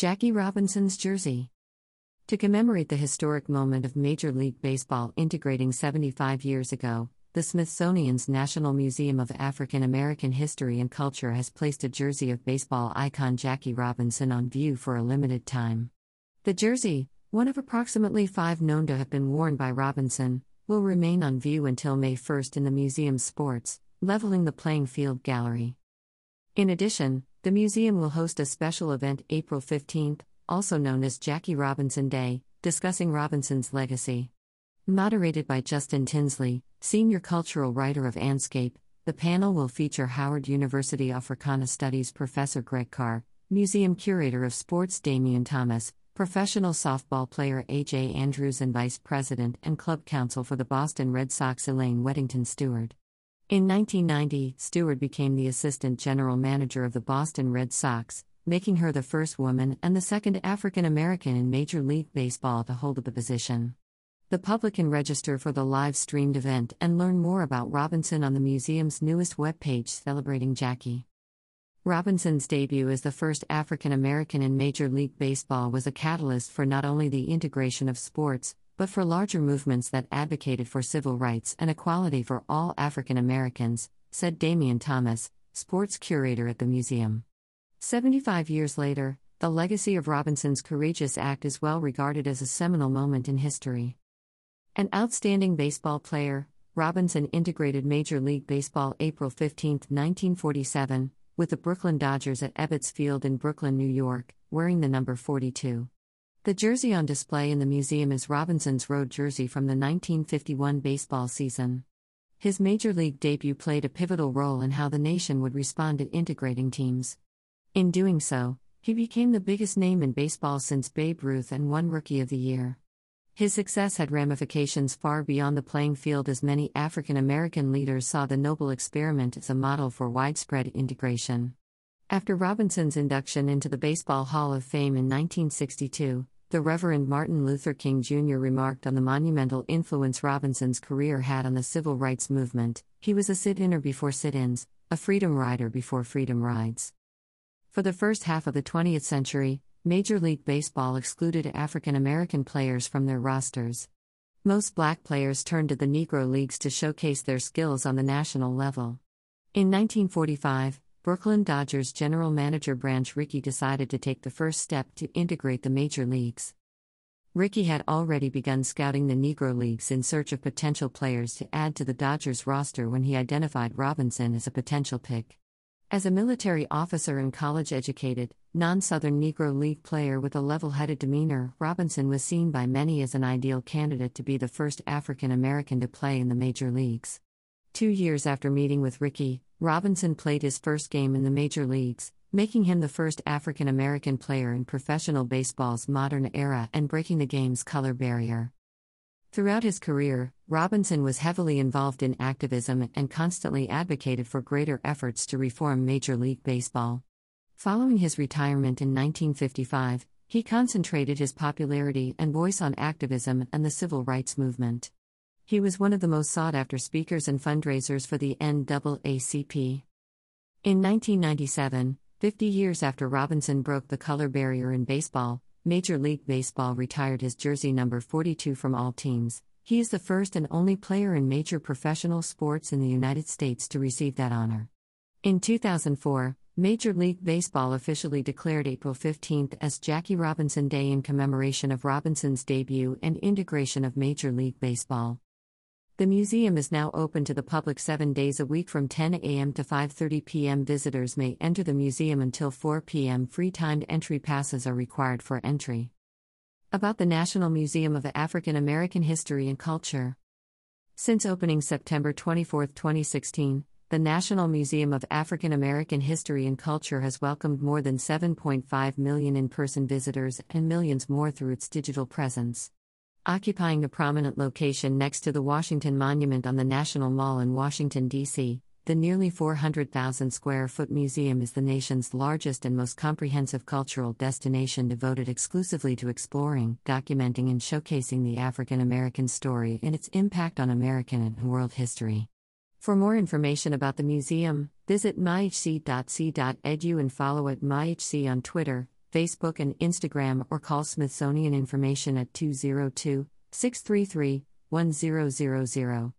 Jackie Robinson's jersey. To commemorate the historic moment of Major League Baseball integrating 75 years ago, the Smithsonian's National Museum of African American History and Culture has placed a jersey of baseball icon Jackie Robinson on view for a limited time. The jersey, one of approximately five known to have been worn by Robinson, will remain on view until May 1 in the museum's sports, leveling the playing field gallery. In addition, the museum will host a special event April 15th, also known as Jackie Robinson Day, discussing Robinson's legacy. Moderated by Justin Tinsley, senior cultural writer of Andscape, the panel will feature Howard University Africana Studies professor Greg Carr, museum curator of sports Damion Thomas, professional softball player A.J. Andrews, and vice president and club counsel for the Boston Red Sox Elaine Weddington Stewart. In 1990, Stewart became the assistant general manager of the Boston Red Sox, making her the first woman and the second African American in Major League Baseball to hold the position. The public can register for the live streamed event and learn more about Robinson on the museum's newest webpage celebrating Jackie. Robinson's debut as the first African American in Major League Baseball was a catalyst for not only the integration of sports, but for larger movements that advocated for civil rights and equality for all African Americans, said Damion Thomas, sports curator at the museum. 75 years later, the legacy of Robinson's courageous act is well regarded as a seminal moment in history. An outstanding baseball player, Robinson integrated Major League Baseball April 15, 1947, with the Brooklyn Dodgers at Ebbets Field in Brooklyn, New York, wearing the number 42. The jersey on display in the museum is Robinson's road jersey from the 1951 baseball season. His major league debut played a pivotal role in how the nation would respond to integrating teams. In doing so, he became the biggest name in baseball since Babe Ruth and won Rookie of the Year. His success had ramifications far beyond the playing field as many African American leaders saw the Noble experiment as a model for widespread integration. After Robinson's induction into the Baseball Hall of Fame in 1962, the Reverend Martin Luther King Jr. remarked on the monumental influence Robinson's career had on the civil rights movement. He was a sit inner before sit ins, a freedom rider before freedom rides. For the first half of the 20th century, Major League Baseball excluded African American players from their rosters. Most black players turned to the Negro Leagues to showcase their skills on the national level. In 1945, Brooklyn Dodgers general manager Branch Rickey decided to take the first step to integrate the major leagues. Rickey had already begun scouting the Negro Leagues in search of potential players to add to the Dodgers roster when he identified Robinson as a potential pick. As a military officer and college educated, non Southern Negro League player with a level headed demeanor, Robinson was seen by many as an ideal candidate to be the first African American to play in the major leagues. Two years after meeting with Rickey, Robinson played his first game in the major leagues, making him the first African American player in professional baseball's modern era and breaking the game's color barrier. Throughout his career, Robinson was heavily involved in activism and constantly advocated for greater efforts to reform Major League Baseball. Following his retirement in 1955, he concentrated his popularity and voice on activism and the civil rights movement. He was one of the most sought after speakers and fundraisers for the NAACP. In 1997, 50 years after Robinson broke the color barrier in baseball, Major League Baseball retired his jersey number 42 from all teams. He is the first and only player in major professional sports in the United States to receive that honor. In 2004, Major League Baseball officially declared April 15 as Jackie Robinson Day in commemoration of Robinson's debut and integration of Major League Baseball. The museum is now open to the public 7 days a week from 10 a.m. to 5:30 p.m. Visitors may enter the museum until 4 p.m. Free-timed entry passes are required for entry. About the National Museum of African American History and Culture. Since opening September 24, 2016, the National Museum of African American History and Culture has welcomed more than 7.5 million in person visitors and millions more through its digital presence. Occupying a prominent location next to the Washington Monument on the National Mall in Washington, D.C., the nearly 400,000 square foot museum is the nation's largest and most comprehensive cultural destination devoted exclusively to exploring, documenting, and showcasing the African American story and its impact on American and world history. For more information about the museum, visit myhc.c.edu and follow at myhc on Twitter, Facebook, and Instagram, or call Smithsonian Information at 202 633 1000.